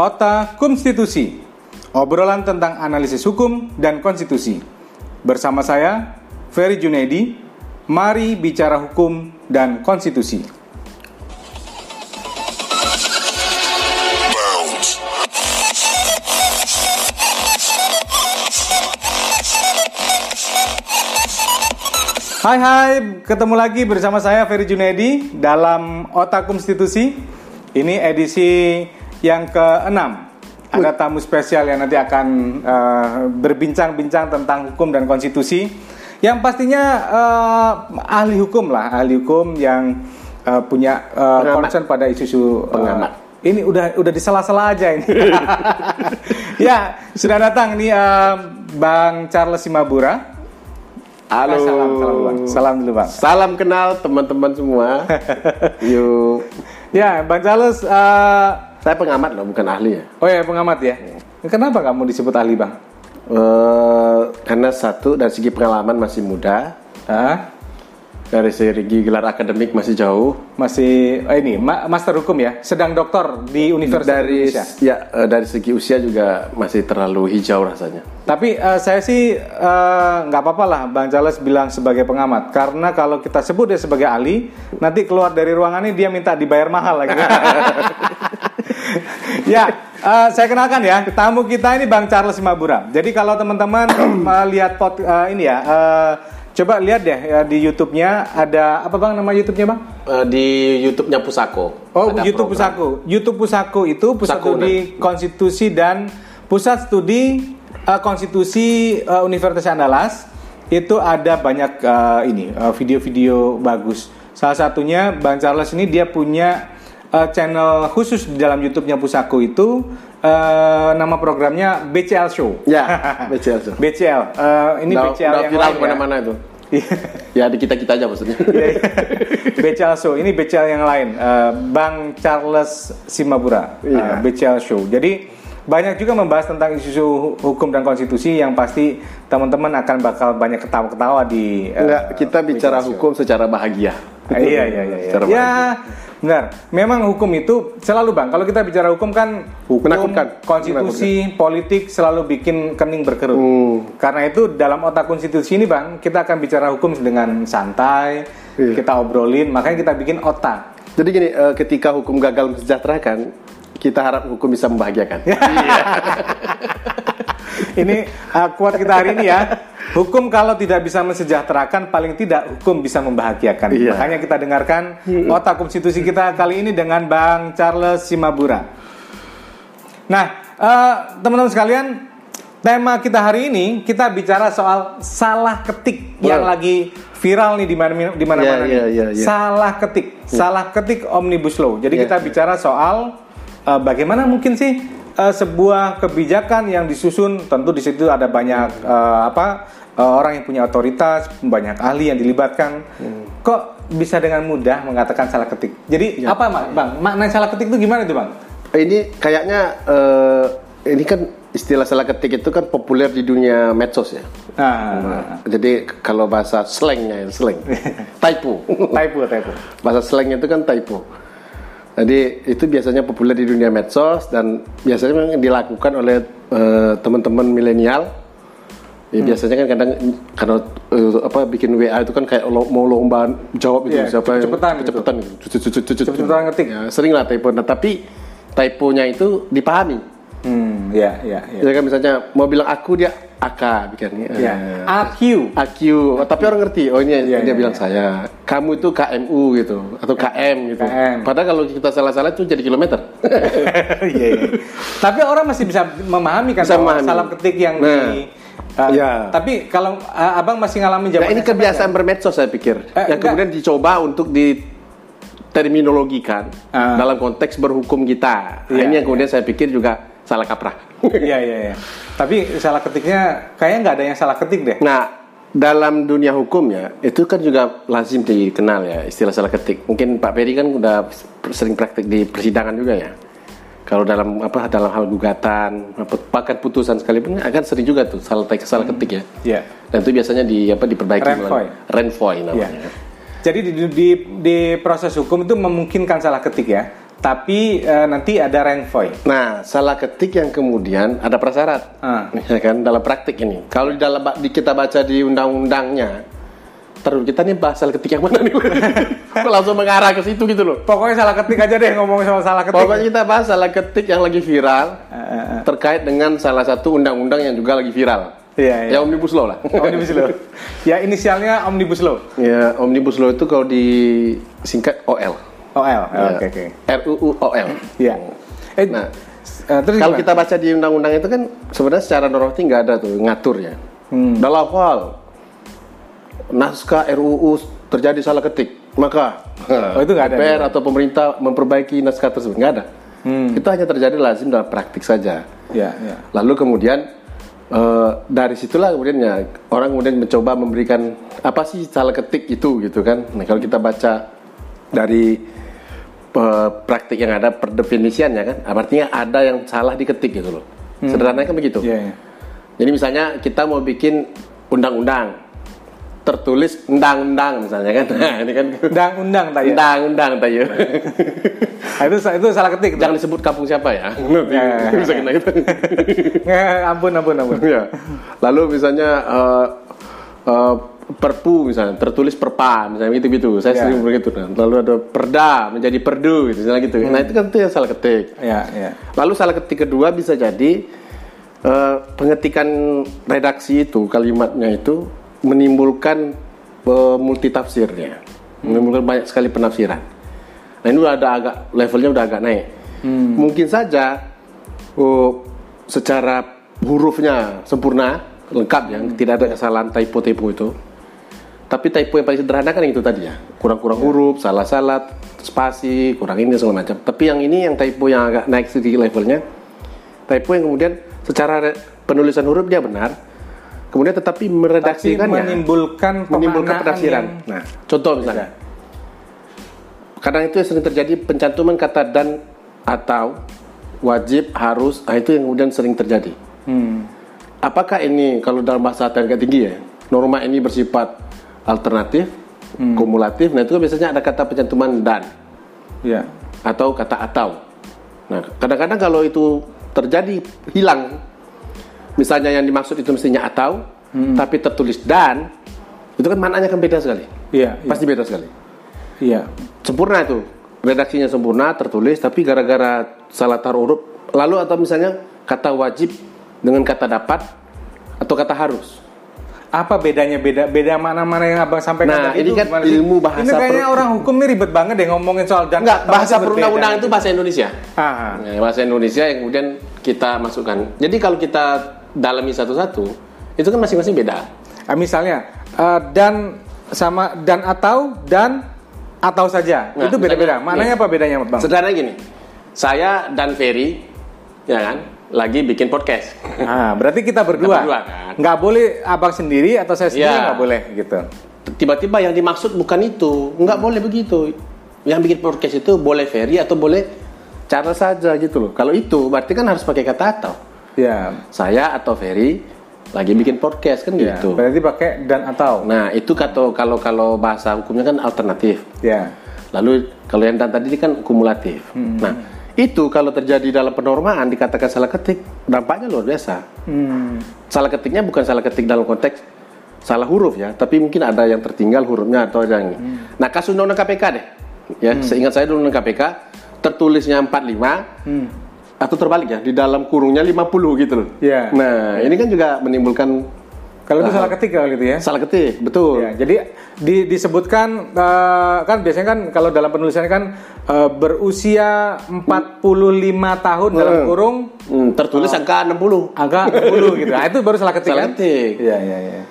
Ota Konstitusi, obrolan tentang analisis hukum dan konstitusi. Bersama saya, Ferry Junedi, mari bicara hukum dan konstitusi. Hai hai, ketemu lagi bersama saya Ferry Junedi dalam Otak Konstitusi. Ini edisi yang ke-6. Ada tamu spesial yang nanti akan eh, berbincang-bincang tentang hukum dan konstitusi. Yang pastinya eh, ahli hukum lah, ahli hukum yang eh, punya Pengamat. concern pada isu-isu Pengamat. ini udah udah disela-sela aja ini. ya, sudah datang nih eh, Bang Charles Simabura. Halo. Salam, salam, Bang. Salam dulu, Bang. Salam kenal teman-teman semua. Yuk. Ya, Bang Charles, eh, Saya pengamat loh, bukan ahli ya. oh ya pengamat ya. Kenapa kamu disebut ahli, Bang? Eh, karena satu dari segi pengalaman masih muda, Hah? Dari segi gelar akademik masih jauh. Masih oh ini ma- master hukum ya, sedang doktor di Universitas Dari Indonesia. ya eh, dari segi usia juga masih terlalu hijau rasanya. Tapi eh, saya sih nggak apa-apa lah, Bang Charles bilang sebagai pengamat, karena kalau kita sebut dia sebagai ahli, nanti keluar dari ruangan ini dia minta dibayar mahal lagi. ya, eh, saya kenalkan ya, tamu kita ini Bang Charles Simabura. Jadi kalau teman-teman melihat pot eh, ini ya, eh, coba lihat deh ya, di YouTube-nya ada apa Bang nama YouTube-nya Bang? Eh, di YouTube-nya Pusako. Oh, ada YouTube program. Pusako. YouTube Pusako itu Pusat Pusako, Studi Konstitusi dan Pusat Studi eh, Konstitusi eh, Universitas Andalas. Itu ada banyak eh, ini video-video bagus. Salah satunya Bang Charles ini dia punya eh, channel khusus di dalam YouTube-nya Pusako itu eh, nama programnya BCL Show. Ya, BCL tuh. BCL. Eh, ini Udah- BCL udah yang viral lain ya. itu. Ya di kita kita aja maksudnya. BCL Show ini BCL yang lain eh, Bang Charles Simabura eh, Iya. BCL Show jadi banyak juga membahas tentang isu hukum dan konstitusi yang pasti teman-teman akan bakal banyak ketawa-ketawa di eh, Enggak, kita bicara BCL Show. hukum secara bahagia. Iya iya iya iya. Secara ya benar memang hukum itu selalu bang kalau kita bicara hukum kan hukum Menakutkan. konstitusi politik selalu bikin kening berkerut Hmm. karena itu dalam otak konstitusi ini bang kita akan bicara hukum dengan santai Iya. kita obrolin makanya kita bikin otak Jadi gini, eh, ketika hukum gagal mensejahterakan, kita harap hukum bisa membahagiakan. ini uh, quote kita hari ini ya hukum kalau tidak bisa mensejahterakan paling tidak hukum bisa membahagiakan Iya. makanya kita dengarkan otak konstitusi kita kali ini dengan Bang Charles Simabura nah eh, teman-teman sekalian tema kita hari ini kita bicara soal salah ketik yang Wow. lagi viral nih di mana di mana-mana Iya, nih. iya, iya, iya. salah ketik salah ketik omnibus law jadi Iya. kita bicara soal uh, bagaimana mungkin sih uh, sebuah kebijakan yang disusun. Tentu di situ ada banyak uh, apa uh, orang yang punya otoritas banyak ahli yang dilibatkan. Kok bisa dengan mudah mengatakan salah ketik? Jadi Iya. apa bang? Makna salah ketik itu gimana itu bang? Ini kayaknya eh, ini kan istilah salah ketik itu kan populer di dunia medsos ya. nah, Jadi kalau bahasa slangnya ya, slang, typo. typo typo bahasa slang itu kan typo. Jadi itu biasanya populer di dunia medsos dan biasanya memang dilakukan oleh eh, teman-teman milenial. Ya, Biasanya kan kadang karena eh, apa bikin WA itu kan kayak lo- mau lomba jawab itu Iya, siapa cut, cut. Cepet-cepetan ngetik. Ya, sering lah typo. Nah, tapi typonya itu dipahami. hmm ya ya ya Ya kan misalnya mau bilang aku dia AK bikin ya Eh, AQ AQ, oh, tapi orang ngerti. Oh ini Iya, dia iya, bilang saya. Kamu itu KMU gitu atau KM gitu. KM. Padahal kalau kita salah-salah itu jadi kilometer. Iya, iya. Tapi orang masih bisa memahami kan Bisa memahami. salah ketik yang Nah, di uh, iya. Tapi kalau uh, abang masih ngalamin nah zaman ini kebiasaan kan? bermedsos saya pikir. Eh, yang enggak. kemudian dicoba untuk diterminologikan Ah. dalam konteks berhukum kita. Nah, Iya, ini yang kemudian saya pikir juga salah kaprah. Iya iya iya. Tapi salah ketiknya kayaknya nggak ada yang salah ketik deh. Nah, dalam dunia hukum ya, itu kan juga lazim dikenal ya istilah salah ketik. Mungkin Pak Ferry kan udah sering praktik di persidangan juga ya. Kalau dalam apa dalam hal gugatan, bahkan putusan sekalipun akan sering juga tuh salah tek salah ketik ya. Iya. Dan itu biasanya di apa diperbaiki Renvoy. renvoy Iya. namanya. Jadi di, di, di proses hukum itu memungkinkan salah ketik ya. Tapi eh, nanti ada renvoy. Nah, salah ketik yang kemudian ada prasyarat, Ah. ya kan dalam praktik ini. Kalau di dalam di, kita baca di undang-undangnya, terus kita nih bahas salah ketik yang mana nih? Kok langsung mengarah ke situ gitu loh. Pokoknya salah ketik aja deh ngomongin soal salah ketik. Pokoknya kita bahas salah ketik yang lagi viral eh, eh. terkait dengan salah satu undang-undang yang juga lagi viral. Iya, iya. Ya Omnibus Law lah. Omnibus Law. ya inisialnya Omnibus Law. ya Omnibus Law itu kalau disingkat OL. OL. Ya. Oke oke. RUU OL. Iya. Eh, Nah, eh, terus Kalau gimana? kita baca di undang-undang itu kan sebenarnya secara normatif nggak ada tuh ngaturnya. Hmm. Dalam hal naskah RUU terjadi salah ketik, maka Oh, itu ada. DPR atau pemerintah memperbaiki naskah tersebut nggak ada. Hmm. Itu hanya terjadi lazim dalam praktik saja. Ya, ya. Lalu kemudian eh, dari situlah kemudian ya orang kemudian mencoba memberikan apa sih salah ketik itu gitu kan. Nah kalau kita baca dari eh, praktik yang ada perdefinisiannya kan, artinya ada yang salah diketik gitu loh. Sederhananya kan begitu. Iya, iya. Jadi misalnya kita mau bikin undang-undang tertulis undang-undang misalnya kan. Nah, ini kan Undang-undang tadi. ya? undang-undang tayo. Nah, itu itu salah ketik. tuh. Jangan disebut kampung siapa ya. Ya, ya, ya. bisa kena gitu. Ampun, ampun, ampun. ya. Lalu misalnya eh, eh, perpu misalnya tertulis perpa misalnya gitu gitu. Saya Ya. sering begitu kan. Lalu ada perda menjadi perdu gitu misalnya gitu. Nah itu kan itu yang salah ketik. Ya, ya. Lalu salah ketik kedua bisa jadi eh, pengetikan redaksi itu kalimatnya itu menimbulkan eh, multitafsirnya, menimbulkan banyak sekali penafsiran. Nah ini udah ada agak levelnya udah agak naik. Mungkin saja oh, secara hurufnya sempurna lengkap ya, tidak ada kesalahan typo-typo itu. Tapi typo yang paling sederhana kan yang itu tadi ya, kurang-kurang huruf, salah-salah, spasi, kurang ini segala macam. Tapi yang ini yang typo yang agak naik sedikit levelnya, typo yang kemudian secara penulisan huruf dia benar, kemudian tetapi Tapi meredaksikannya menimbulkan menimbulkan penafsiran. yang- Nah, contoh misalnya, kadang itu yang sering terjadi pencantuman kata dan atau wajib harus, nah itu yang kemudian sering terjadi. Hmm. Apakah ini kalau dalam bahasa tingkat tinggi ya, norma ini bersifat alternatif, kumulatif, nah itu kan biasanya ada kata pencantuman dan Ya. atau kata atau. Nah, kadang-kadang kalau itu terjadi hilang, misalnya yang dimaksud itu mestinya atau, tapi tertulis dan, itu kan maknanya kan beda sekali. Iya, iya. Pasti beda sekali. Iya. Sempurna itu, redaksinya sempurna, tertulis, tapi gara-gara salah taruh huruf, lalu atau misalnya kata wajib dengan kata dapat atau kata harus. Apa bedanya beda beda mana-mana yang abang sampaikan Nah, tadi ini itu kan gimana sih? ilmu bahasa Ini kayaknya per- orang hukum nih ribet banget deh ngomongin soal dan Enggak, bahasa itu berbeda perundang-undangan itu bahasa Indonesia. Ah, Nah, bahasa Indonesia yang kemudian kita masukkan. Jadi kalau kita dalami satu-satu, itu kan masing-masing beda. ah, misalnya eh, dan sama dan atau dan atau saja Nah, itu beda-beda. Maknanya apa bedanya, bang? Sederhana gini, saya dan Ferry, ya kan, lagi bikin podcast. Ah, berarti kita berdua. Kita berdua, kan? Nggak boleh abang sendiri atau saya sendiri Iya. nggak boleh gitu. Tiba-tiba yang dimaksud bukan itu, nggak boleh begitu. Yang bikin podcast itu boleh Ferry atau boleh cara saja gitu loh. Kalau itu berarti kan harus pakai kata atau. Ya. Saya atau Ferry lagi bikin podcast kan ya. gitu. Berarti pakai dan atau. Nah itu kata kalau kalau bahasa hukumnya kan alternatif. Ya. Lalu kalau yang dan tadi kan kumulatif. Nah itu kalau terjadi dalam penormaan dikatakan salah ketik dampaknya luar biasa. Hmm. Salah ketiknya bukan salah ketik dalam konteks salah huruf ya, tapi mungkin ada yang tertinggal hurufnya atau ada yang. Nah kasus undang-undang KPK deh, ya seingat saya dulu undang KPK tertulisnya 45 Hmm. atau terbalik ya di dalam kurungnya 50 gitu loh. Iya. Nah ini kan juga menimbulkan Kalau itu salah ketik kalau gitu ya. salah ketik, betul. Ya, jadi di- disebutkan eh, kan biasanya kan kalau dalam penulisan kan eh, berusia 45 tahun dalam kurung Hmm, tertulis angka 60. angka 60 gitu. Nah, itu baru salah ketik Salah kan? ketik. Iya, iya, iya.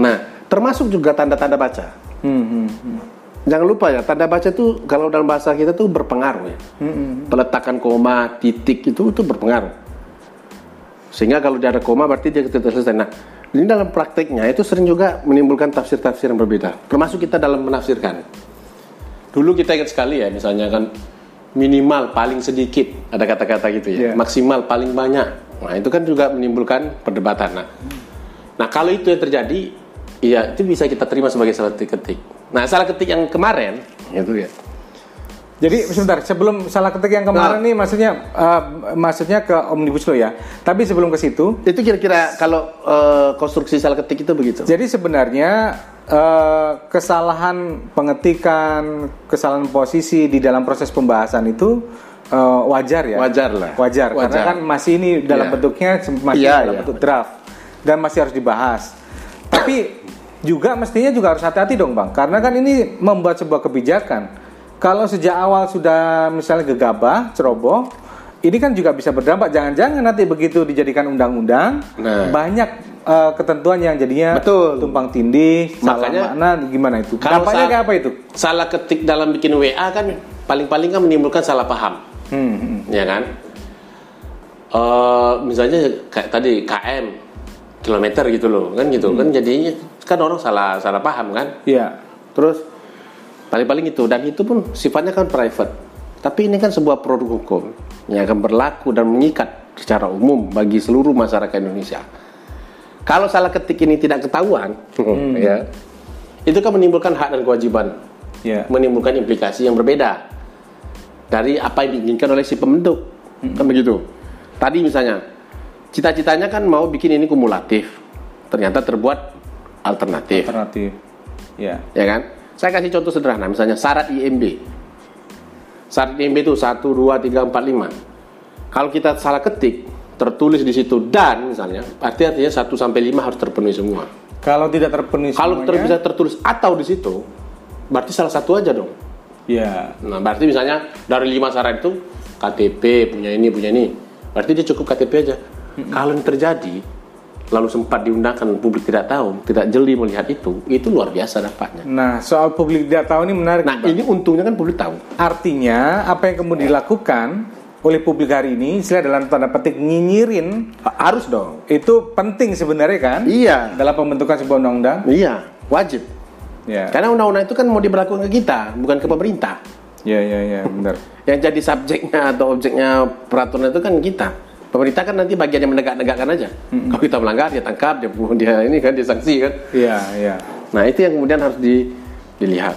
Nah, termasuk juga tanda-tanda baca. Hmm, hmm, hmm. Jangan lupa ya, tanda baca itu kalau dalam bahasa kita tuh berpengaruh ya. Hmm, Peletakan koma, titik itu itu berpengaruh. Sehingga kalau dia ada koma berarti dia tidak selesai. Nah, ini dalam prakteknya itu sering juga menimbulkan tafsir-tafsir yang berbeda. Termasuk kita dalam menafsirkan. Dulu kita ingat sekali ya, misalnya kan minimal paling sedikit ada kata-kata gitu ya, Iya. maksimal paling banyak. Nah itu kan juga menimbulkan perdebatan. Nah, nah kalau itu yang terjadi, iya itu bisa kita terima sebagai salah ketik. Nah salah ketik yang kemarin, itu ya, Jadi sebentar, sebelum salah ketik yang kemarin Nah. nih maksudnya eh, maksudnya ke omnibus law ya. Tapi sebelum ke situ, Itu kira-kira kalau eh, konstruksi salah ketik itu begitu. jadi sebenarnya eh, kesalahan pengetikan, kesalahan posisi di dalam proses pembahasan itu eh, wajar ya. Wajar lah. Wajar, karena Wajar. kan masih ini dalam Iya. bentuknya masih Iya, dalam iya. bentuk draft dan masih harus dibahas. Tapi juga mestinya juga harus hati-hati dong bang, karena kan ini membuat sebuah kebijakan. Kalau sejak awal sudah misalnya gegabah, ceroboh, ini kan juga bisa berdampak. Jangan-jangan nanti begitu dijadikan undang-undang, Nah. banyak eh, ketentuan yang jadinya Betul. tumpang tindih, salah Makanya- makna, gimana itu? Dampaknya kayak apa itu? Salah ketik dalam bikin WA kan paling-paling kan menimbulkan salah paham, Hmm, hmm. ya kan? Eh, misalnya kayak tadi KM kilometer gitu loh, kan gitu kan jadinya kan orang salah salah paham kan? Iya. Terus paling-paling itu dan itu pun sifatnya kan private. Tapi ini kan sebuah produk hukum yang akan berlaku dan mengikat secara umum bagi seluruh masyarakat Indonesia. Kalau salah ketik ini tidak ketahuan, ya, itu kan menimbulkan hak dan kewajiban, Iya. menimbulkan implikasi yang berbeda dari apa yang diinginkan oleh si pembentuk, kan begitu. Tadi misalnya, cita-citanya kan mau bikin ini kumulatif, ternyata terbuat alternatif Alternatif. Iya. ya kan? Saya kasih contoh sederhana, misalnya syarat IMB. Syarat IMB itu 1, 2, 3, 4, 5. Kalau kita salah ketik, tertulis di situ dan misalnya, arti artinya 1 sampai 5 harus terpenuhi semua. Kalau tidak terpenuhi Kalau ter bisa tertulis atau di situ, berarti salah satu aja dong. Iya. Nah, berarti misalnya dari 5 syarat itu KTP punya ini, punya ini. Berarti dia cukup KTP aja. Kalau yang terjadi lalu sempat diundangkan publik tidak tahu, tidak jeli melihat itu, itu luar biasa dampaknya. Nah, soal publik tidak tahu ini menarik. Nah, ini untungnya kan publik tahu. Artinya apa yang kemudian dilakukan oleh publik hari ini, istilah dalam tanda petik nyinyirin, Harus dong. itu penting sebenarnya kan? Iya. Dalam pembentukan sebuah undang-undang. Iya, wajib. Ya. Karena undang-undang itu kan mau diberlakukan ke kita, bukan ke pemerintah. Ya, ya, ya, benar. Yang jadi subjeknya atau objeknya peraturan itu kan kita. Pemerintah kan nanti bagian yang menegak-negakkan aja. Kalau kita melanggar, dia tangkap, dia dia ini kan dia sanksi kan. Iya, iya. Nah itu yang kemudian harus di, dilihat.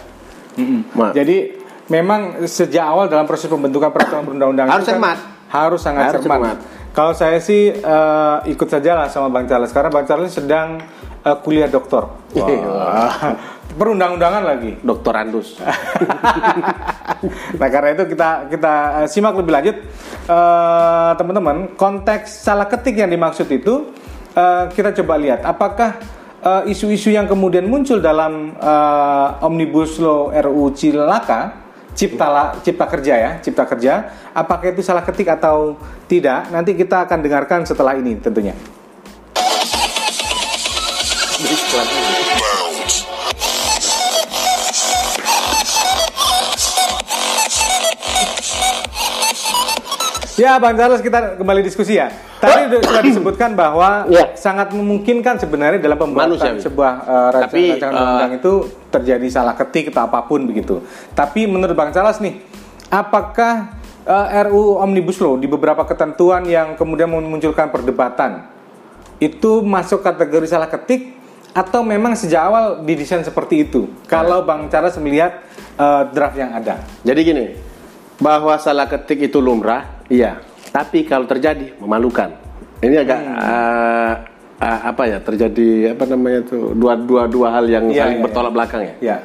Ma- Jadi memang sejak awal dalam proses pembentukan peraturan perundang-undangan Harus kan cermat. harus sangat Harus cermat. cermat. Kalau saya sih eh, ikut saja lah sama Bang Charles karena Bang Charles sedang eh, kuliah doktor. Wah. Perundang-undangan lagi. Dokter Andus. nah karena itu kita kita eh, simak lebih lanjut. Eh, teman-teman konteks salah ketik yang dimaksud itu eh, kita coba lihat. Apakah isu-isu yang kemudian muncul dalam eh, omnibus law RUU Cilaka cipta la- cipta kerja ya cipta kerja apakah itu salah ketik atau tidak? Nanti kita akan dengarkan setelah ini tentunya Ya, Bang Charles kita kembali diskusi ya. Tadi sudah- disebutkan bahwa Ya. sangat memungkinkan sebenarnya dalam pembuatan Manusiawi. sebuah uh, rancangan, uh, undang-undang itu terjadi salah ketik atau apa pun begitu. Tapi menurut Bang Charles nih, apakah uh, RUU Omnibus Law di beberapa ketentuan yang kemudian memunculkan perdebatan itu masuk kategori salah ketik atau memang sejak awal didesain seperti itu? Kalau Bang Charles melihat uh, draft yang ada. Jadi gini, bahwa salah ketik itu lumrah, iya. Tapi kalau terjadi memalukan. Ini agak eh, eh, apa ya terjadi apa namanya tuh dua dua dua hal yang Iya, saling iya, bertolak belakang ya. Ya.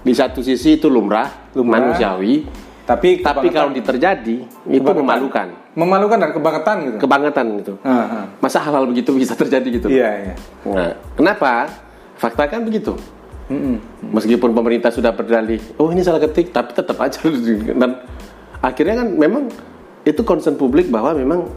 Di satu sisi itu lumrah, Lumrah. manusiawi, Tapi tapi kalau di terjadi itu memalukan, memalukan dan kebangetan gitu. kebangetan gitu. Ah. Masa hal-hal begitu bisa terjadi gitu? Iya, iya. Nah, kenapa? Fakta kan begitu. Mm-mm. Meskipun pemerintah sudah berdalih, oh ini salah ketik, tapi tetap aja dan akhirnya kan memang itu concern publik bahwa memang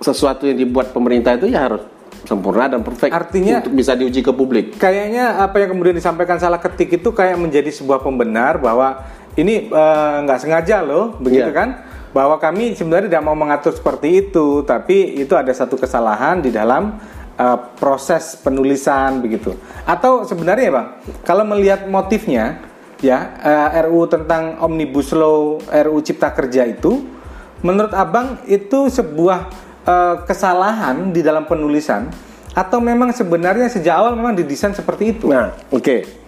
sesuatu yang dibuat pemerintah itu ya harus sempurna dan perfect Artinya- untuk bisa diuji ke publik. Kayaknya apa yang kemudian disampaikan salah ketik itu kayak menjadi sebuah pembenar bahwa ini eh, nggak sengaja loh, begitu Iya. kan? Bahwa kami sebenarnya tidak mau mengatur seperti itu, tapi itu ada satu kesalahan di dalam eh, proses penulisan begitu. Atau sebenarnya ya bang, kalau melihat motifnya, ya eh, RUU tentang omnibus law, RUU Cipta Kerja itu, menurut abang itu sebuah eh, kesalahan di dalam penulisan atau memang sebenarnya sejak awal memang didesain seperti itu? Nah, oke.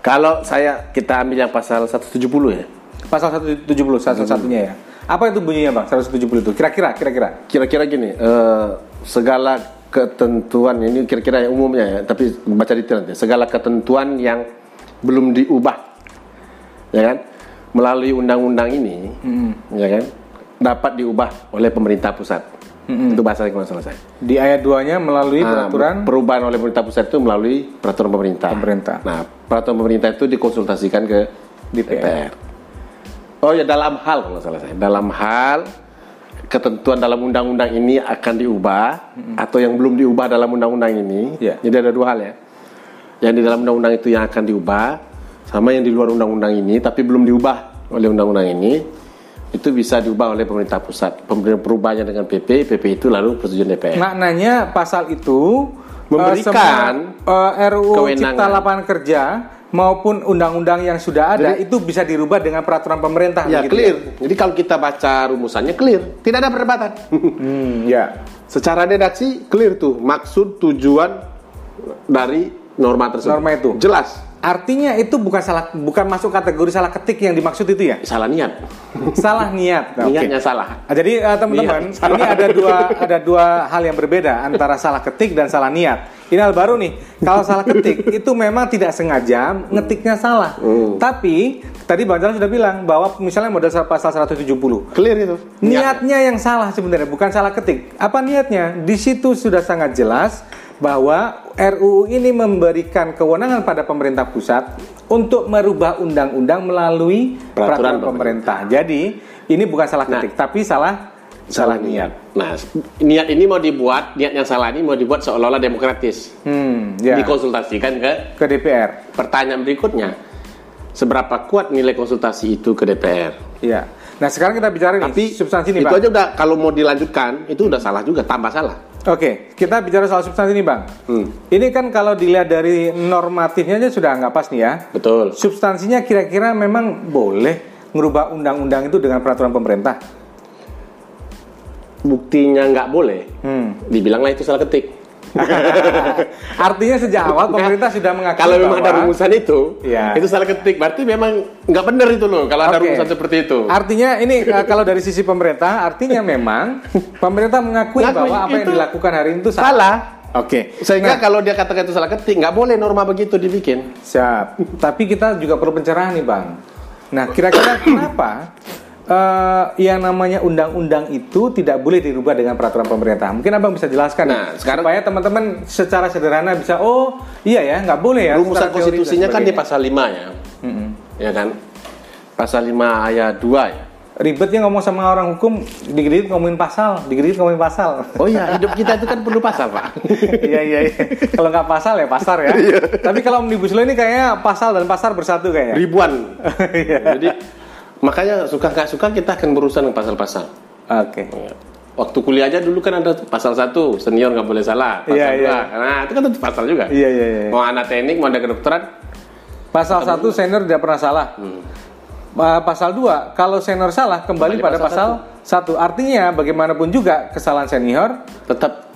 Kalau saya kita ambil yang pasal 170 ya. Pasal 170 salah satunya ya. Apa itu bunyinya, Bang? 170 itu. Kira-kira kira-kira. Kira-kira gini, eh, segala ketentuan ini kira-kira yang umumnya ya, tapi baca detail nanti. Segala ketentuan yang belum diubah, ya kan, melalui undang-undang ini, ya kan, dapat diubah oleh pemerintah pusat. Itu bahasa kalau nggak salah saya. Di ayat 2-nya melalui Nah, peraturan perubahan oleh pemerintah pusat itu melalui peraturan pemerintah. Pemerintah. Nah, peraturan pemerintah itu dikonsultasikan ke DPR. DPR. Oh ya dalam hal kalau salah saya, dalam hal ketentuan dalam undang-undang ini akan diubah atau yang belum diubah dalam undang-undang ini. Iya. Jadi ada dua hal ya. Yang di dalam undang-undang itu yang akan diubah sama yang di luar undang-undang ini tapi belum diubah oleh undang-undang ini itu bisa diubah oleh pemerintah pusat. Pemerintah perubahannya dengan PP, PP itu lalu persetujuan DPR. Maknanya pasal itu eh, Memberikan semua, eh, RUU kewenangan. Cipta Lapangan Kerja maupun undang-undang yang sudah ada itu bisa dirubah dengan peraturan pemerintah Ya begitu clear. Jadi kalau kita baca rumusannya clear, tidak ada perdebatan. Hmm, ya. Secara redaksi clear tuh maksud tujuan dari norma tersebut. Norma itu. jelas. Artinya itu bukan salah bukan masuk kategori salah ketik yang dimaksud itu ya. Salah niat. Salah niat. Oke. Niatnya salah. Nah, jadi eh, teman-teman, Niat. ini ada dua ada dua hal yang berbeda antara salah ketik dan salah niat. Ini hal baru nih. Kalau salah ketik itu memang tidak sengaja ngetiknya salah. Hmm. Tapi tadi Bang Jalan sudah bilang bahwa misalnya model pasal 170 Clear itu. Niatnya yang salah sebenarnya, bukan salah ketik. Apa niatnya? Di situ sudah sangat jelas bahwa RUU ini memberikan kewenangan pada pemerintah pusat untuk merubah undang-undang melalui peraturan, Peraturan pemerintah. Jadi ini bukan salah Nah. ketik, tapi salah salah niat. Nah, niat ini mau dibuat, niat yang salah ini mau dibuat seolah-olah demokratis. Hmm, ya. Dikonsultasikan ke Ke DPR. pertanyaan berikutnya. Seberapa kuat nilai konsultasi itu ke DPR? Ya. Nah sekarang kita bicara nih Tapi substansi nih itu bang. aja udah kalau mau dilanjutkan itu udah salah juga, tambah salah. Oke, kita bicara soal substansi nih bang. Hmm. Ini kan kalau dilihat dari normatifnya aja sudah nggak pas nih ya. Betul. Substansinya kira-kira memang boleh ngerubah undang-undang itu dengan peraturan pemerintah. Buktinya nggak boleh. Hmm. Dibilanglah itu salah ketik. Artinya sejak awal pemerintah sudah mengakui Kalau memang ada rumusan itu, Iya. itu salah ketik. Berarti memang nggak benar itu loh. Kalau ada Oke. rumusan seperti itu. Artinya ini eh, kalau dari sisi pemerintah, artinya memang pemerintah mengakui Mengakui bahwa apa yang dilakukan hari ini itu salah. salah. Oke. Sehingga Nah, kalau dia katakan itu salah ketik, nggak boleh norma begitu dibikin. siap. Tapi kita juga perlu pencerahan nih bang. Nah, kira-kira kenapa eh, yang namanya undang-undang itu tidak boleh dirubah dengan peraturan pemerintah? Mungkin abang bisa jelaskan. Nah, nih, sekarang- supaya teman-teman secara sederhana bisa, oh iya ya, nggak boleh ya. Rumusan konstitusinya kan di pasal 5 ya. Mm-mm. Ya kan? Pasal 5 ayat 2 ya. Ribetnya ngomong sama orang hukum, dikit-dikit ngomongin pasal, dikit-dikit ngomongin pasal. Oh iya, hidup kita itu kan perlu pasal, Pak. Iya iya iya. Kalau nggak pasal ya pasar ya. Tapi kalau omnibus law ini kayaknya pasal dan pasar bersatu kayaknya. Ribuan. Iya. Jadi makanya suka nggak suka kita akan berurusan dengan pasal-pasal. Oke. Ya. Waktu kuliah aja dulu kan ada pasal satu senior nggak boleh salah. Pasal Iya, iya. dua, nah itu kan tetap pasal juga. Iya iya iya. Mau anak teknik, mau ada kedokteran, Pasal satu senior tidak pernah salah. Uh, Pasal 2 kalau senior salah kembali, Kembali pada pasal pasal satu. Artinya bagaimanapun juga kesalahan senior. tetap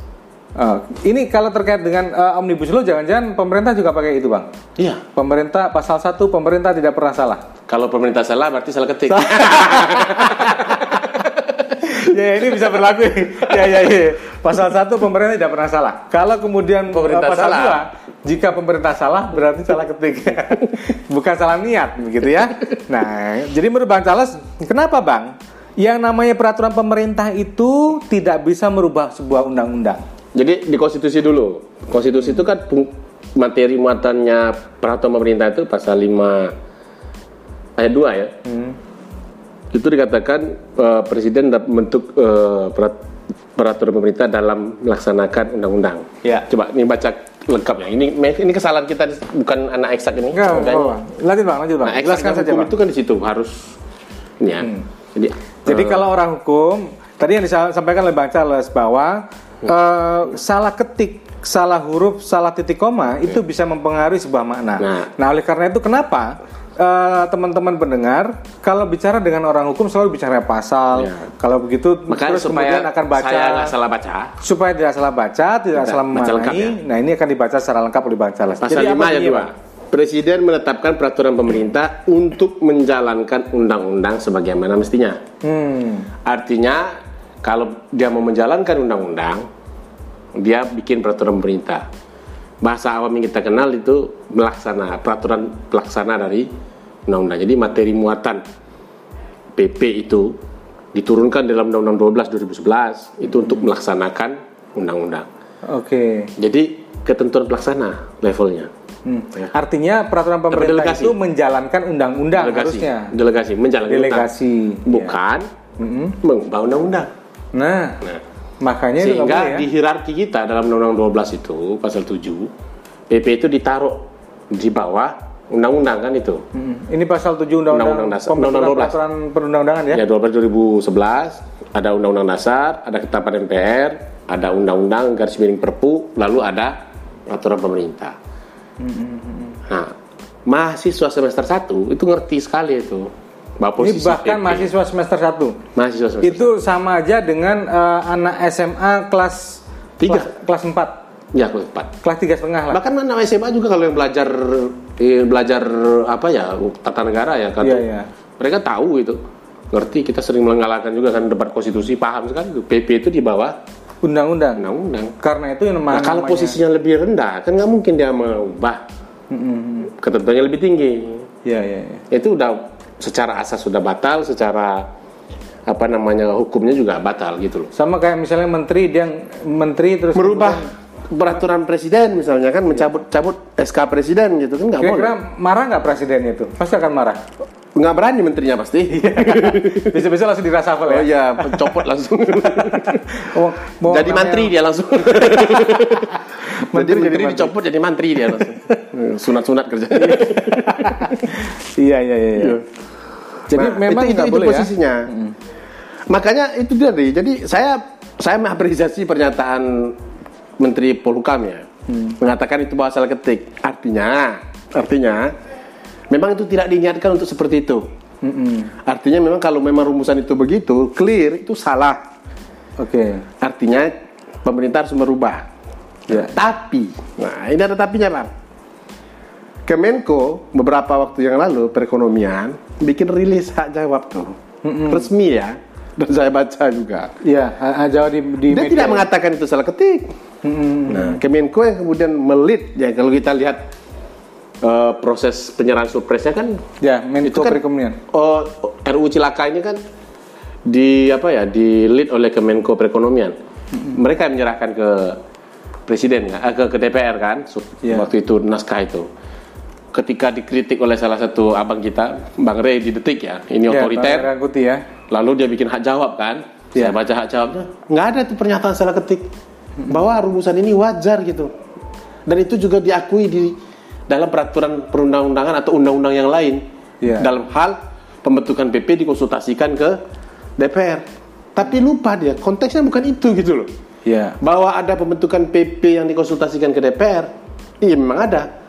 uh, ini kalau terkait dengan uh, omnibus law jangan-jangan pemerintah juga pakai itu bang. iya. Pemerintah pasal satu pemerintah tidak pernah salah. Kalau pemerintah salah berarti salah ketik. ya ini bisa berlaku ya ya ya pasal satu pemerintah tidak pernah salah kalau kemudian Pemerintah eh, pasal salah. dua jika pemerintah salah berarti salah ketik bukan salah niat begitu ya nah jadi menurut bang Charles kenapa bang yang namanya peraturan pemerintah itu tidak bisa merubah sebuah undang-undang Jadi di konstitusi dulu. Konstitusi itu kan materi muatannya peraturan pemerintah itu pasal 5 ayat 2 ya. Itu dikatakan eh, presiden dapat membentuk eh, perat- peraturan pemerintah dalam melaksanakan undang-undang. Ya. Coba ini baca lengkap ya. Ini ini kesalahan kita bukan anak eksak ini. enggak apa-apa. lanjut bang lanjut bang Nah, jelaskan eksaknya saja hukum bang itu kan di situ harus ini ya. Jadi Jadi eh, kalau orang hukum, tadi yang disampaikan oleh Bang Charles bahwa eh, salah ketik, salah huruf, salah titik koma itu bisa mempengaruhi sebuah makna. Nah. Nah, oleh karena itu kenapa eh, teman-teman pendengar kalau bicara dengan orang hukum selalu bicara pasal. Ya. Kalau begitu makanya terus supaya kemudian akan baca saya salah baca. supaya tidak salah baca, tidak Tidak, salah lengkap memaknai. ya. Nah, ini akan dibaca secara lengkap oleh Bang Charles. Pasal Jadi 5 apa ayat bunyinya, 2. Bang? Presiden menetapkan peraturan pemerintah untuk menjalankan undang-undang sebagaimana mestinya. Hmm. Artinya kalau dia mau menjalankan undang-undang, dia bikin peraturan pemerintah. Bahasa awam yang kita kenal itu melaksana peraturan pelaksana dari undang-undang. Jadi materi muatan PP itu diturunkan dalam Undang-Undang 12 2011 itu untuk melaksanakan undang-undang. Oke. Jadi ketentuan pelaksana levelnya. Hmm. Ya. Artinya peraturan pemerintah delegasi. itu menjalankan undang-undang Delegasi, harusnya. delegasi menjalankan Delegasi. undang. bukan Mm-mm. mengubah undang-undang. Nah, Nah, makanya itu sehingga boleh ya. di hierarki kita dalam Undang-Undang 12 itu pasal 7 PP itu ditaruh di bawah undang-undang kan itu. Mm. Ini pasal 7 undang-undang dasar- Undang-undang 12. peraturan perundang-undangan ya. Ya 12 2011 ada Undang-Undang Dasar, ada Ketetapan MPR, ada Undang-Undang garis miring Perpu, lalu ada peraturan pemerintah. Nah, mahasiswa semester 1 itu ngerti sekali itu. Ini bahkan PP. mahasiswa semester 1. mahasiswa semester Itu sama aja dengan eh, anak SMA kelas Tiga. kelas, kelas 4. Ya, kelas empat. Kelas tiga setengah lah. Bahkan anak SMA juga kalau yang belajar eh, belajar apa ya tata negara ya kan. Iya, iya. Mereka tahu itu. Ngerti kita sering mengalahkan juga kan debat konstitusi paham sekali itu. PP itu di bawah Undang-undang. undang-undang. Karena itu yang Nah, kalau namanya- posisinya lebih rendah kan nggak mungkin dia mengubah Mm-mm. ketentuannya lebih tinggi. Iya, iya, iya. Itu udah secara asas sudah batal, secara apa namanya hukumnya juga batal gitu loh. Sama kayak misalnya menteri dia menteri terus Merubah peraturan presiden misalnya kan mencabut-cabut SK presiden gitu kan nggak boleh. marah nggak presidennya itu? Pasti akan marah. Nggak berani menterinya pasti. Bisa-bisa langsung dirasafel Oh ya. iya, pencopot langsung. Oh, mau jadi namanya- mantri dia langsung. Menteri jadi menteri dicopot jadi mantri dia langsung. Sunat-sunat kerja. Iya, iya, iya. iya. Jadi Nah, memang itu, itu, itu boleh ya. posisinya. Makanya itu dia deh. Jadi saya saya mengapresiasi pernyataan Menteri Polhukam ya. Mengatakan itu bahwa salah ketik. Artinya, artinya memang itu tidak diniatkan untuk seperti itu. Mm-mm. Artinya memang kalau memang rumusan itu begitu, clear itu salah. Oke. Artinya pemerintah harus merubah. Ya. Tapi, nah ini ada tapinya bang. Kemenko beberapa waktu yang lalu perekonomian bikin rilis hak jawab tuh resmi ya dan saya baca juga. Iya, ha- ha- jauh di di Dia media. tidak mengatakan itu salah ketik. Mm-mm. Nah, Kemenko yang kemudian melit ya kalau kita lihat eh, proses penyerahan surpresnya kan Ya, Menko Itu kan- Perekonomian. oh, RUU Cilaka ini kan di apa ya di lead oleh Kemenko Perekonomian. Mereka yang menyerahkan ke presiden ya, eh, ke, ke DPR kan Iya. waktu itu naskah itu. Ketika dikritik oleh salah satu abang kita, Bang Rey di detik ya, ini Ya, otoriter. Rangkuti ya. Lalu dia bikin hak jawab kan? Saya Iya. baca hak jawabnya, nggak ada tuh pernyataan salah ketik bahwa rumusan ini wajar gitu. Dan itu juga diakui di dalam peraturan perundang-undangan atau undang-undang yang lain. Iya. Dalam hal pembentukan PP dikonsultasikan ke DPR. Tapi lupa dia, konteksnya bukan itu gitu loh. Iya. Bahwa ada pembentukan PP yang dikonsultasikan ke DPR, iya memang ada.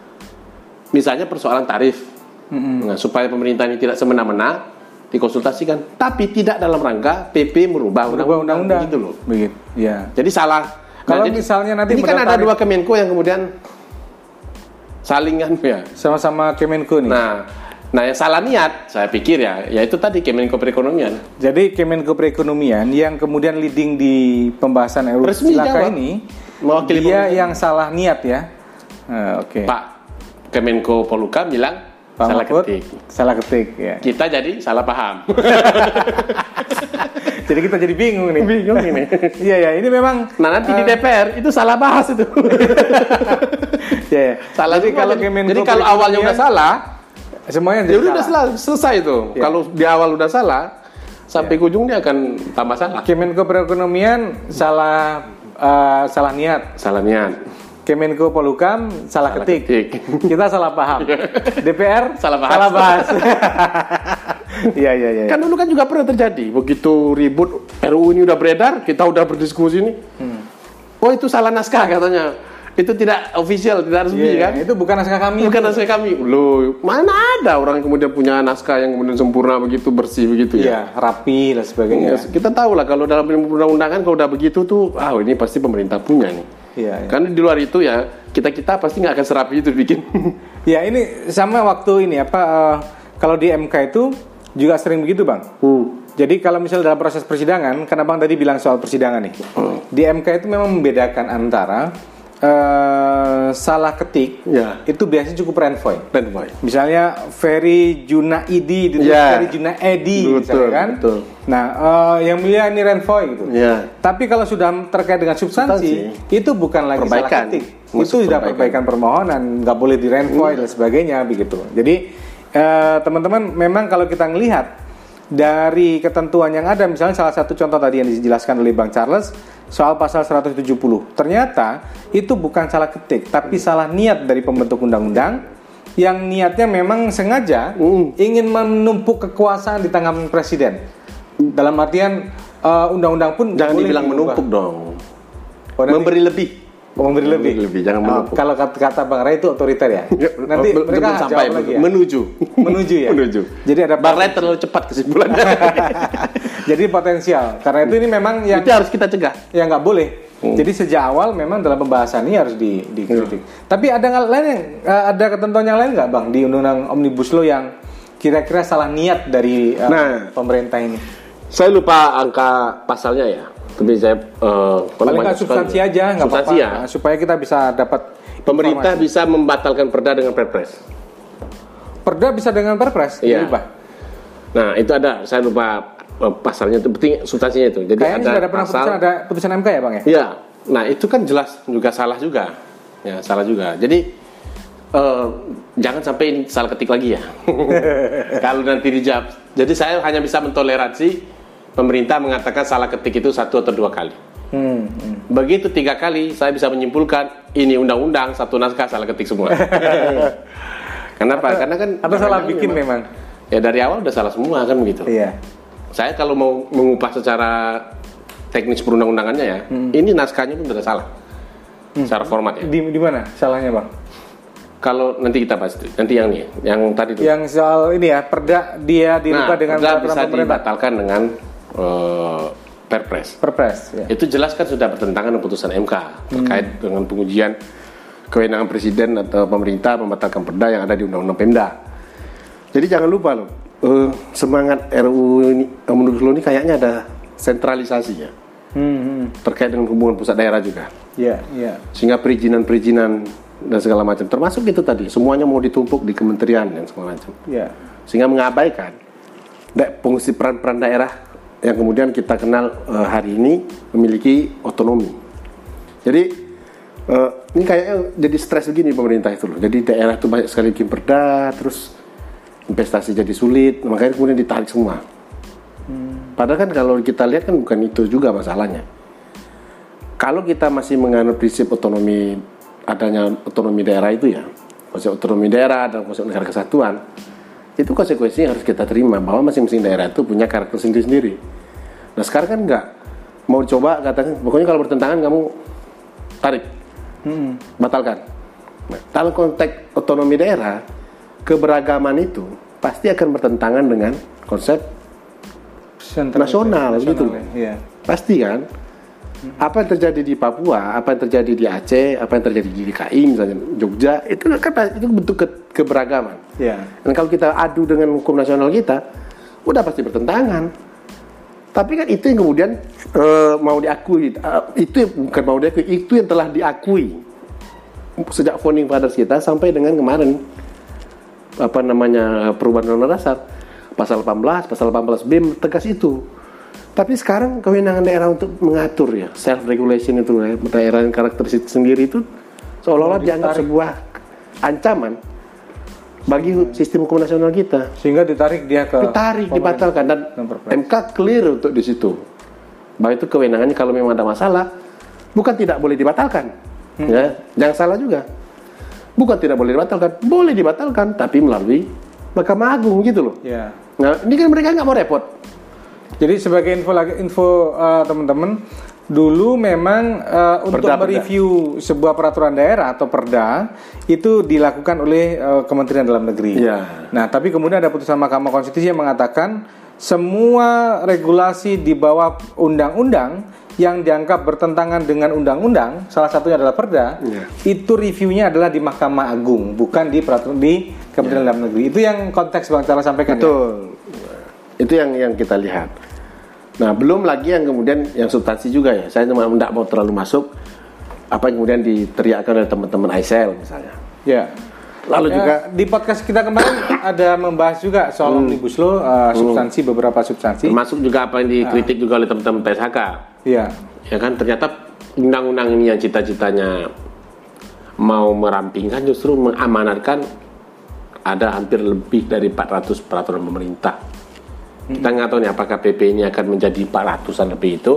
Misalnya persoalan tarif, Nah, supaya pemerintah ini tidak semena-mena dikonsultasikan, tapi tidak dalam rangka PP merubah undang-undang gitu loh. Begitu. Iya. Jadi salah. Kalau jadi- misalnya nanti ini kan ada tarif- dua Kemenko yang kemudian saling kan ya. Sama-sama Kemenko nih. Nah, nah yang salah niat saya pikir ya, yaitu tadi Kemenko Perekonomian. Jadi Kemenko Perekonomian yang kemudian leading di pembahasan RUU jawab. ini, Mewakili dia pemerintah. yang salah niat ya. Nah, Oke. Pak Kemenko Polhukam bilang Pak salah Mahfud, ketik. Salah ketik ya. Kita jadi salah paham. Jadi kita jadi bingung nih. Bingung ini. Iya ya, ini memang Nah nanti di eh, DPR itu salah bahas itu. Iya, ya. salah Jadi kalau Kemenko jadi kalau awalnya udah salah, semuanya ya jadi udah salah. sel- selesai itu. Ya. Kalau di awal udah salah, sampai ke ujung dia akan tambah salah. Kemenko Perekonomian salah eh, salah niat. Salah niat. Kemenko Polhukam salah, Salah ketik. ketik. Kita salah paham. DPR Salah bahas. Salah bahas. Iya iya iya. Kan dulu kan juga pernah terjadi. Begitu ribut RUU ini udah beredar, kita udah berdiskusi nih. Hmm. Oh itu salah naskah katanya. Itu tidak official, tidak resmi Iya, kan? Itu bukan naskah kami. Bukan naskah kami. Loh, mana ada orang yang kemudian punya naskah yang kemudian sempurna begitu, bersih begitu ya? Iya, rapi dan sebagainya. Ya, kita tahu lah kalau dalam undang-undangan kalau udah begitu tuh, ah ini pasti pemerintah punya nih. Iya. iya. Karena di luar itu ya kita kita pasti nggak akan serapi itu bikin. Ya ini sama waktu ini apa eh, kalau di MK itu juga sering begitu bang. Hmm. Jadi kalau misalnya dalam proses persidangan, karena bang tadi bilang soal persidangan nih, di MK itu memang membedakan antara eh, salah ketik Ya. itu biasanya cukup renvoy. Dan boy. Misalnya Ferry Junaidi itu Ya. Ferry Junaidi Betul, misalnya kan. betul. Nah, eh, yang mulia ini renvoy gitu. Ya. Tapi kalau sudah terkait dengan substansi, itu bukan lagi salah Perbaikan. ketik. Masuk itu sudah perbaikan. perbaikan permohonan, nggak boleh direnvoy dan sebagainya begitu. Jadi eh, teman-teman memang kalau kita melihat dari ketentuan yang ada, misalnya salah satu contoh tadi yang dijelaskan oleh Bang Charles soal pasal 170, ternyata itu bukan salah ketik, tapi salah niat dari pembentuk undang-undang yang niatnya memang sengaja Mm. ingin menumpuk kekuasaan di tangan presiden. Dalam artian eh, undang-undang pun Jangan dibilang menumpuk dong. Oh, Memberi lebih. Memberi lebih. Lebih, jangan Oh, menumpuk. kalau kata, kata Bang Ray itu otoriter ya. Nanti Belum- mereka belum jawab lagi ya. menuju. Menuju ya? menuju. Jadi ada Bang Ray terlalu cepat kesimpulannya. Jadi potensial. Karena itu ini memang yang Itu harus kita cegah. yang nggak boleh. Hmm. Jadi sejak awal memang dalam pembahasan ini harus di, dikritik. Tapi ada nggak lain yang eh, ada ketentuan yang lain nggak bang di undang-undang omnibus law yang kira-kira salah niat dari eh, Nah. pemerintah ini? Saya lupa angka pasalnya ya. Tapi saya eh, Paling nggak substansi aja nggak apa-apa. Ya. Nah, supaya kita bisa dapat Pemerintah informasi. bisa membatalkan perda dengan perpres. Perda bisa dengan perpres Iya. diubah. Nah itu ada. Saya lupa eh, pasalnya itu. Penting substansinya itu. Jadi Kayaknya ada sudah ada pernah pasal. putusan ada putusan MK ya bang ya? Iya. Nah itu kan jelas juga salah juga. Ya salah juga. Jadi eh, jangan sampai salah ketik lagi ya. Kalau nanti dijawab. Jadi saya hanya bisa mentoleransi pemerintah mengatakan salah ketik itu satu atau dua kali. Hmm, hmm. Begitu tiga kali saya bisa menyimpulkan ini undang-undang satu naskah salah ketik semua. Kenapa? Karena kan Atau salah memang- bikin memang. Ya dari awal udah salah semua kan begitu. Iya. Saya kalau mau mengubah secara teknis perundang-undangannya ya, Hmm. ini naskahnya pun sudah salah. Secara format ya. Di di mana salahnya bang? Kalau nanti kita bahas. Nanti yang nih, yang tadi itu. Yang soal ini ya perda dia dirubah nah, dengan perda bisa pemerintah. dibatalkan dengan eh, perpres. Perpres. Ya. Itu jelas kan sudah bertentangan dengan putusan MK terkait dengan pengujian kewenangan presiden atau pemerintah membatalkan perda yang ada di Undang-Undang Pemda. Jadi jangan lupa loh, eh, semangat RUU ini, Omnibus Law ini kayaknya ada sentralisasinya Hmm, hmm. terkait dengan hubungan pusat daerah juga. Iya, iya. Sehingga perizinan-perizinan dan segala macam termasuk itu tadi semuanya mau ditumpuk di kementerian dan segala macam Iya. sehingga mengabaikan fungsi peran-peran daerah yang kemudian kita kenal eh, hari ini memiliki otonomi. Jadi eh, ini kayaknya jadi stres begini pemerintah itu loh. Jadi daerah itu banyak sekali bikin perda, terus investasi jadi sulit, makanya kemudian ditarik semua. Padahal kan kalau kita lihat kan bukan itu juga masalahnya. Kalau kita masih menganut prinsip otonomi adanya otonomi daerah itu ya, konsep otonomi daerah dan konsep negara kesatuan, itu konsekuensi yang harus kita terima bahwa masing-masing daerah itu punya karakter sendiri-sendiri. Nah sekarang kan enggak mau coba katanya, pokoknya kalau bertentangan kamu tarik, batalkan. Nah, dalam konteks otonomi daerah, keberagaman itu pasti akan bertentangan dengan konsep Sentral- Nasional, gitu. ya. Iya. Pasti kan? Apa yang terjadi di Papua, apa yang terjadi di Aceh, apa yang terjadi di DKI misalnya Jogja, itu kan itu bentuk ke- keberagaman. Iya. Dan kalau kita adu dengan hukum nasional kita, udah pasti bertentangan. Tapi kan itu yang kemudian eh, mau diakui, Eh, itu yang bukan mau diakui, itu yang telah diakui sejak founding fathers kita sampai dengan kemarin. Apa namanya perubahan undang-undang dasar pasal 18, pasal 18B tegas itu. Tapi sekarang kewenangan daerah untuk mengatur ya self regulation itu ya, daerah yang karakteristik sendiri itu seolah-olah dianggap sebuah ancaman bagi sistem hukum nasional kita. Sehingga ditarik dia ke Ditarik, dibatalkan dan. MK clear untuk di situ. Bahwa itu kewenangannya kalau memang ada masalah bukan tidak boleh dibatalkan. Hmm. Ya, jangan salah juga. Bukan tidak boleh dibatalkan, boleh dibatalkan tapi melalui Mahkamah Agung gitu loh. Iya. Nah, ini kan mereka nggak mau repot. Jadi sebagai info lagi info uh, teman-teman, dulu memang uh, untuk Perda-perda. mereview sebuah peraturan daerah atau perda itu dilakukan oleh uh, Kementerian Dalam Negeri. Iya. Nah, tapi kemudian ada putusan Mahkamah Konstitusi yang mengatakan semua regulasi di bawah undang-undang yang dianggap bertentangan dengan undang-undang, salah satunya adalah Perda, Iya. itu reviewnya adalah di Mahkamah Agung, bukan di peraturan di Kementerian Dalam Negeri. Itu yang konteks Bang Charles sampaikan. ya? Betul. Itu yang yang kita lihat. Nah, belum lagi yang kemudian yang substansi juga ya. Saya cuma tidak mau terlalu masuk apa yang kemudian diteriakkan oleh teman-teman ISL misalnya. Ya. Lalu Ya, juga di podcast kita kemarin ada membahas juga soal omnibus law, uh, substansi beberapa substansi. termasuk juga apa yang dikritik juga oleh teman-teman PSHK. Iya. Ya kan ternyata undang-undang ini yang cita-citanya mau merampingkan justru mengamanatkan ada hampir lebih dari 400 peraturan pemerintah. Kita nggak tahu nih apakah PP ini akan menjadi 400-an lebih itu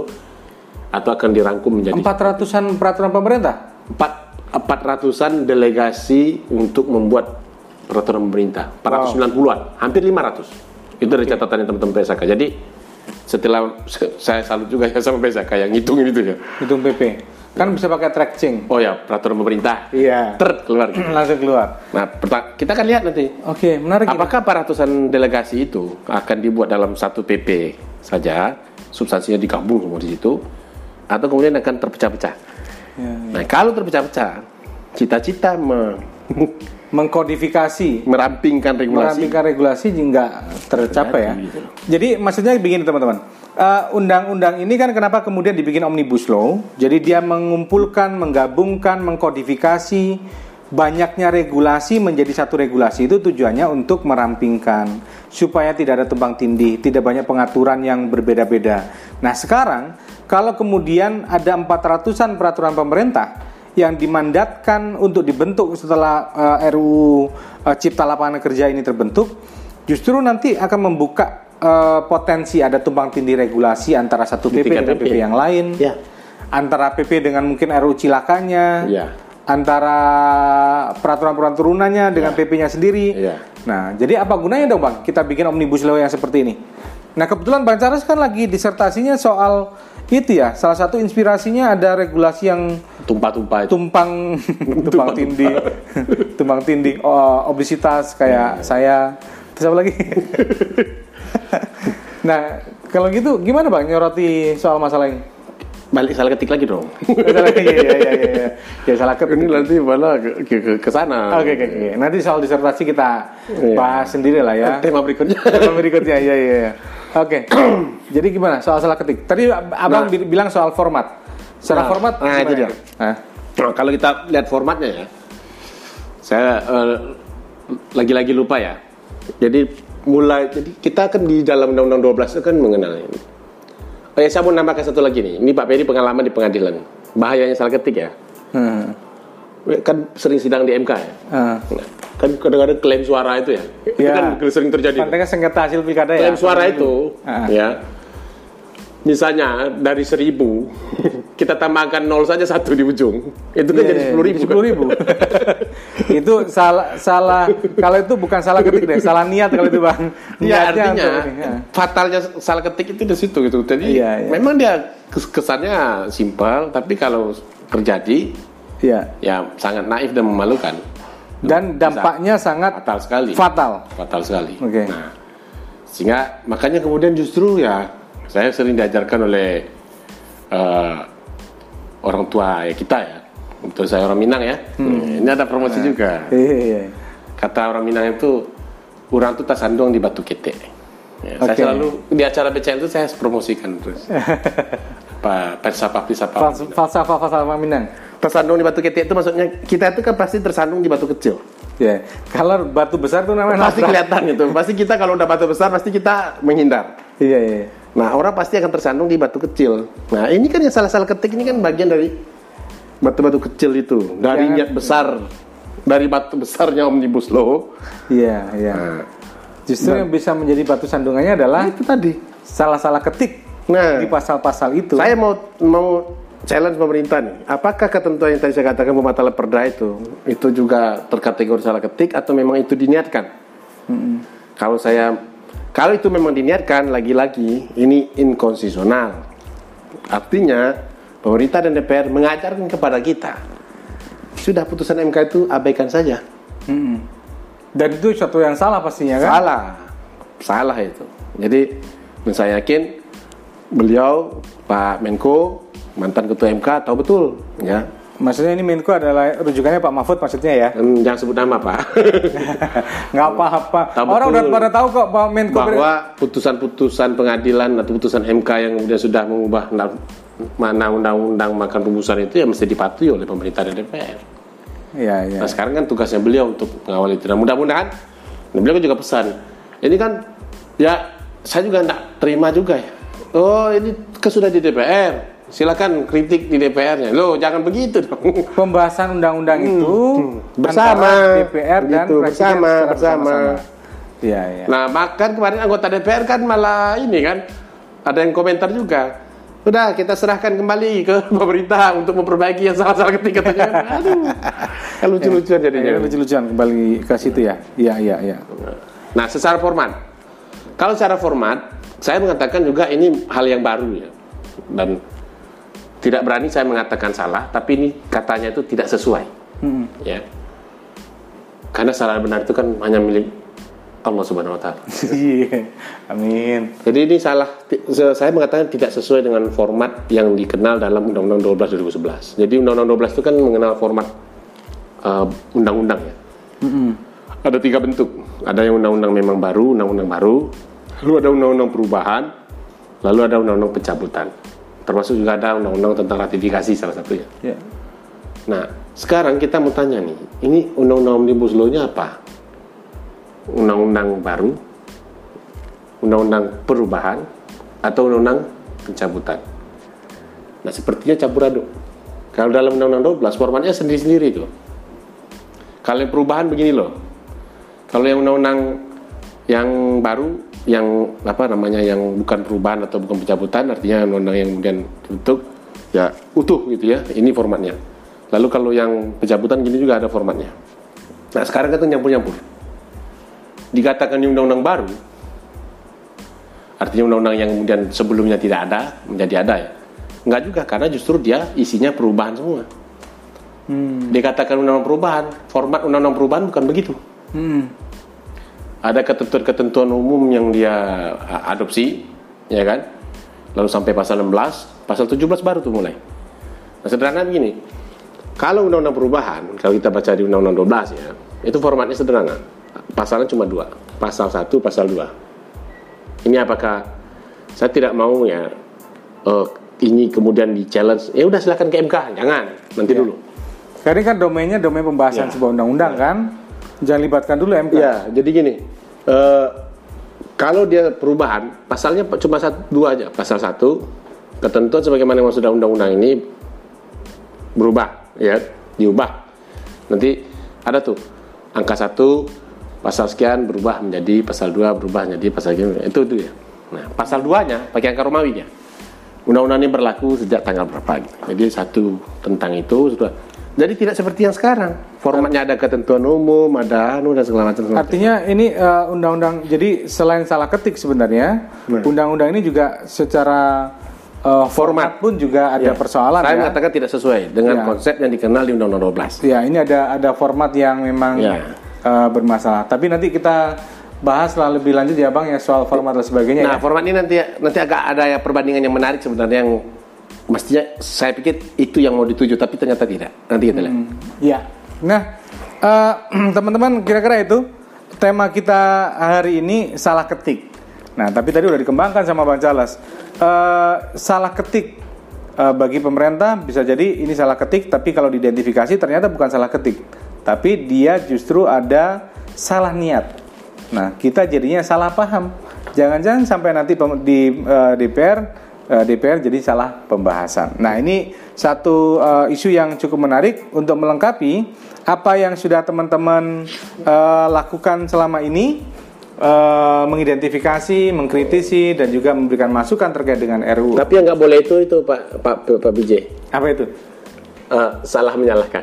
atau akan dirangkum menjadi 400-an peraturan pemerintah. empat 400-an delegasi untuk membuat peraturan pemerintah. 490-an, hampir 500. Itu dari catatannya teman-teman PSK. Jadi setelah saya salut juga ya sama PSK yang ngitungin itu ya. Hitung PP. Kan bisa pakai tracking. Oh ya, peraturan pemerintah. Iya. Ter keluar. Langsung keluar. Nah, kita akan lihat nanti. Oke, menarik. ini. Apakah 400-an delegasi itu akan dibuat dalam satu PP saja, substansinya digabung semua di situ, atau kemudian akan terpecah-pecah? Ya, Nah, kalau terpecah-pecah, cita-cita me- Mengkodifikasi merampingkan regulasi merampingkan regulasi nggak tercapai ya. Gitu. Jadi maksudnya begini teman-teman. Eh, undang-undang ini kan kenapa kemudian dibikin omnibus law? Jadi dia mengumpulkan, menggabungkan, mengkodifikasi banyaknya regulasi menjadi satu regulasi itu tujuannya untuk merampingkan supaya tidak ada tumpang tindih, tidak banyak pengaturan yang berbeda-beda. Nah, sekarang kalau kemudian ada 400-an peraturan pemerintah yang dimandatkan untuk dibentuk setelah eh, RUU eh, Cipta Lapangan Kerja ini terbentuk, justru nanti akan membuka eh, potensi ada tumpang tindih regulasi antara satu PP dengan PP. PP yang lain, Ya. antara PP dengan mungkin RUU cilakanya, Ya. antara peraturan-peraturan turunannya dengan PP-nya sendiri. Ya. Nah, jadi apa gunanya dong bang kita bikin omnibus law yang seperti ini? Nah kebetulan Bang Charles kan lagi disertasinya soal itu ya, salah satu inspirasinya ada regulasi yang tumpah-tumpah itu. tumpang tumpang tindih tumpang tindih oh, obesitas kayak saya terus apa lagi nah kalau gitu gimana bang nyoroti soal masalah ini Balik salah ketik lagi dong. Salah- iya, iya, iya, iya. ya salah ketik Ini nanti malah ke, ke, ke, sana. Oke, oke, oke. Nanti soal disertasi kita Iya. bahas sendiri lah ya. Tema berikutnya. Tema berikutnya, ya, ya, ya. Oke. Jadi gimana soal salah ketik? Tadi abang bi- bilang soal format. Secara Nah, format, nah, itu dia. Nah, Nah, kalau kita lihat formatnya ya, saya eh, lagi-lagi lupa ya. Jadi mulai, jadi kita kan di dalam Undang-Undang 12 itu kan mengenai. Oh ya, saya mau nambahkan satu lagi nih. Ini Pak Peri pengalaman di pengadilan. Bahayanya salah ketik ya. hmm, Kan sering sidang di MK ya. ah. Nah, kan kadang-kadang klaim suara itu ya. Itu Ya. kan sering terjadi. Konteksnya sengketa hasil pilkada ya. klaim suara itu Ah. ya misalnya dari seribu kita tambahkan nol saja satu di ujung itu kan jadi sepuluh ribu Sepuluh ribu. itu salah salah kalau itu bukan salah ketik deh, salah niat kalau itu bang. Ya Niatnya artinya untuk ini, ya. fatalnya salah ketik itu di situ gitu. Jadi Iya, iya. memang dia kes- kesannya simpel, tapi kalau terjadi Iya. ya sangat naif dan memalukan. Dan dampaknya sangat Fatal sekali. fatal. Fatal sekali. Oke. Nah, sehingga makanya kemudian justru ya saya sering diajarkan oleh eh, orang tua ya kita ya. Untuk saya orang Minang ya. Ini ada promosi juga. Iya. Kata orang Minang itu kurang tuh tak sandung di batu ketek. Ya, Saya Oke. selalu di acara BCL itu saya promosikan terus. Apa falsafah falsafah. Fals- Falsafah falsafah Minang. Tersandung di batu ketek itu maksudnya kita itu kan pasti tersandung di batu kecil. Ya, kalau batu besar tuh namanya Pasti kelihatan gitu. Pasti kita kalau udah batu besar pasti kita menghindar. Iya, iya. Nah orang pasti akan tersandung di batu kecil. Nah ini kan yang salah-salah ketik ini kan bagian dari batu-batu kecil itu. Dari Jangan- niat besar, dari batu besarnya omnibus law. Iya, iya. Nah, Justru yang bisa menjadi batu sandungannya adalah itu tadi. salah-salah ketik Nah, di pasal-pasal itu. Saya mau mau challenge pemerintah nih. Apakah ketentuan yang tadi saya katakan pembatalan perda itu itu juga terkategori salah ketik atau memang itu diniatkan? Kalau saya kalau itu memang diniatkan lagi-lagi ini inkonstitusional. Artinya pemerintah dan DPR mengajarkan kepada kita sudah putusan MK itu abaikan saja. Mm-mm. Dan itu suatu yang salah pastinya kan? Salah. Salah itu. Jadi saya yakin beliau Pak Menko mantan ketua MK tahu betul ya Maksudnya ini Menko adalah rujukannya Pak Mahfud maksudnya ya? Hmm, jangan sebut nama pak Nggak apa-apa. Orang udah pada tahu kok Pak Menko. bahwa putusan-putusan pengadilan atau putusan MK yang kemudian sudah mengubah mana undang-undang makan rumusan itu ya mesti dipatuhi oleh pemerintah dan DPR. Iya, iya. Nah sekarang kan tugasnya beliau untuk mengawal itu. Nah mudah-mudahan, dan beliau juga pesan. Ini kan ya saya juga tidak terima juga ya. Oh ini kan sudah di DPR. Silakan kritik di DPR-nya. Loh jangan begitu dong. Pembahasan undang-undang itu Hmm. Bersama. DPR dan Gitu, Presiden bersama, bersama. Iya, iya. Nah bahkan kemarin anggota DPR kan malah ini kan ada yang komentar juga. Udah kita serahkan kembali ke pemerintah untuk memperbaiki yang salah-salah ketik katanya. Aduh, kan lucu-lucuan jadinya. Ini lucu-lucuan kembali ke situ ya. Iya, iya, iya. Nah, secara format. Kalau secara format, saya mengatakan juga ini hal yang baru ya. Dan tidak berani saya mengatakan salah, tapi ini katanya itu tidak sesuai. Ya. Karena salah benar itu kan hanya milik Allah Subhanahu wa taala. Iya. Amin. Jadi ini salah saya mengatakan tidak sesuai dengan format yang dikenal dalam Undang-Undang 12 2011. Jadi Undang-Undang 12 itu kan mengenal format uh, undang-undang ya. Ada tiga bentuk. Ada yang undang-undang memang baru, undang-undang baru. Lalu ada undang-undang perubahan. Lalu ada undang-undang pencabutan. Termasuk juga ada undang-undang tentang ratifikasi salah satunya. Ya. Nah, sekarang kita mau tanya nih, ini undang-undang omnibus law-nya apa? Undang-undang baru, undang-undang perubahan, atau undang-undang pencabutan? Nah, sepertinya campur aduk. Kalau dalam undang-undang 12 formatnya sendiri-sendiri itu. Kalau yang perubahan begini loh. Kalau yang undang-undang yang baru yang apa namanya yang bukan perubahan atau bukan pencabutan artinya undang-undang yang kemudian dibentuk ya utuh gitu ya ini formatnya. Lalu kalau yang pencabutan gini juga ada formatnya. Nah sekarang kan nyampur-nyampur. Dikatakan undang-undang baru artinya undang-undang yang kemudian sebelumnya tidak ada menjadi ada ya. Enggak juga karena justru dia isinya perubahan semua. Dikatakan undang-undang perubahan format undang-undang perubahan bukan begitu. Hmm. Ada ketentuan-ketentuan umum yang dia adopsi, ya kan? Lalu sampai pasal 16, pasal 17 baru tuh mulai. Nah, sederhana begini. Kalau undang-undang perubahan, kalau kita baca di undang-undang 12 ya, itu formatnya sederhana. Pasalnya cuma dua, pasal 1, pasal 2. Ini apakah saya tidak mau ya eh, ini kemudian di challenge, ya udah silakan ke MK, jangan, nanti dulu. Karena ini kan domainnya domain pembahasan Ya. sebuah undang-undang kan. Jangan libatkan dulu MK. Ya, jadi gini, eh, kalau dia perubahan, pasalnya cuma satu, dua aja. Pasal satu, ketentuan sebagaimana yang sudah undang-undang ini berubah, ya, diubah. Nanti ada tuh angka satu, pasal sekian berubah menjadi pasal dua, berubah menjadi pasal sekian. Itu itu ya. Nah, pasal duanya pakai angka Romawinya. Undang-undang ini berlaku sejak tanggal berapa? Jadi satu tentang itu sudah. Jadi tidak seperti yang sekarang. Formatnya ada ketentuan umum, ada anu dan segala macam. Artinya ini eh, undang-undang jadi selain salah ketik sebenarnya Nah. undang-undang ini juga secara eh, format pun juga ada Ya. persoalan Saya ya. mengatakan tidak sesuai dengan Ya. konsep yang dikenal di Undang-Undang 12. Ya, ini ada ada format yang memang Ya. eh, bermasalah. Tapi nanti kita bahas lah lebih lanjut ya Bang ya soal format dan sebagainya Nah, ya. format ini nanti nanti agak ada ya perbandingan yang menarik sebenarnya yang mestinya saya pikir itu yang mau dituju tapi ternyata tidak. Nanti kita lihat. Ya. Nah, eh, teman-teman kira-kira itu tema kita hari ini salah ketik. Nah, tapi tadi udah dikembangkan sama Bang Charles. Eh, salah ketik eh, bagi pemerintah bisa jadi ini salah ketik, tapi kalau diidentifikasi ternyata bukan salah ketik, tapi dia justru ada salah niat. Nah, kita jadinya salah paham. Jangan-jangan sampai nanti di DPR eh, DPR jadi salah pembahasan. Nah, ini satu eh, isu yang cukup menarik untuk melengkapi apa yang sudah teman-teman eh, lakukan selama ini eh, mengidentifikasi, mengkritisi dan juga memberikan masukan terkait dengan RUU. Tapi yang nggak boleh itu itu Pak Pak Pak BJ. Apa itu? Eh, salah menyalahkan.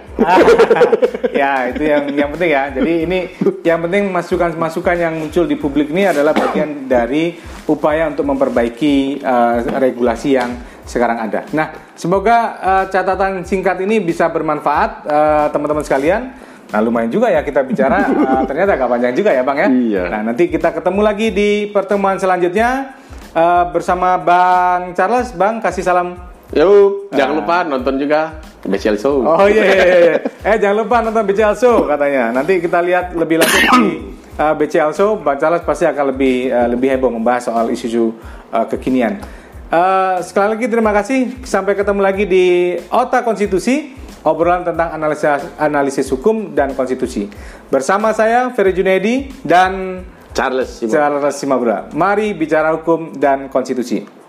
ya itu yang yang penting ya. Jadi ini yang penting masukan-masukan yang muncul di publik ini adalah bagian dari upaya untuk memperbaiki eh, regulasi yang sekarang ada. Nah, semoga eh, catatan singkat ini bisa bermanfaat eh, teman-teman sekalian. Nah, lumayan juga ya kita bicara. eh, ternyata agak panjang juga ya, Bang ya. Iya. Nah, nanti kita ketemu lagi di pertemuan selanjutnya eh, bersama Bang Charles. Bang, kasih salam Yuk, jangan lupa nonton juga BCL Show. Oh iya, iya, iya. Eh jangan lupa nonton BCL Show katanya. Nanti kita lihat lebih lanjut di uh, BCL Show. Bang Charles pasti akan lebih uh, lebih heboh membahas soal isu-isu uh, kekinian. Uh, sekali lagi terima kasih. Sampai ketemu lagi di Otak Konstitusi. Obrolan tentang analisis analisis hukum dan konstitusi. Bersama saya Ferry Junedi dan Charles Simon. Charles Simabra. Mari bicara hukum dan konstitusi.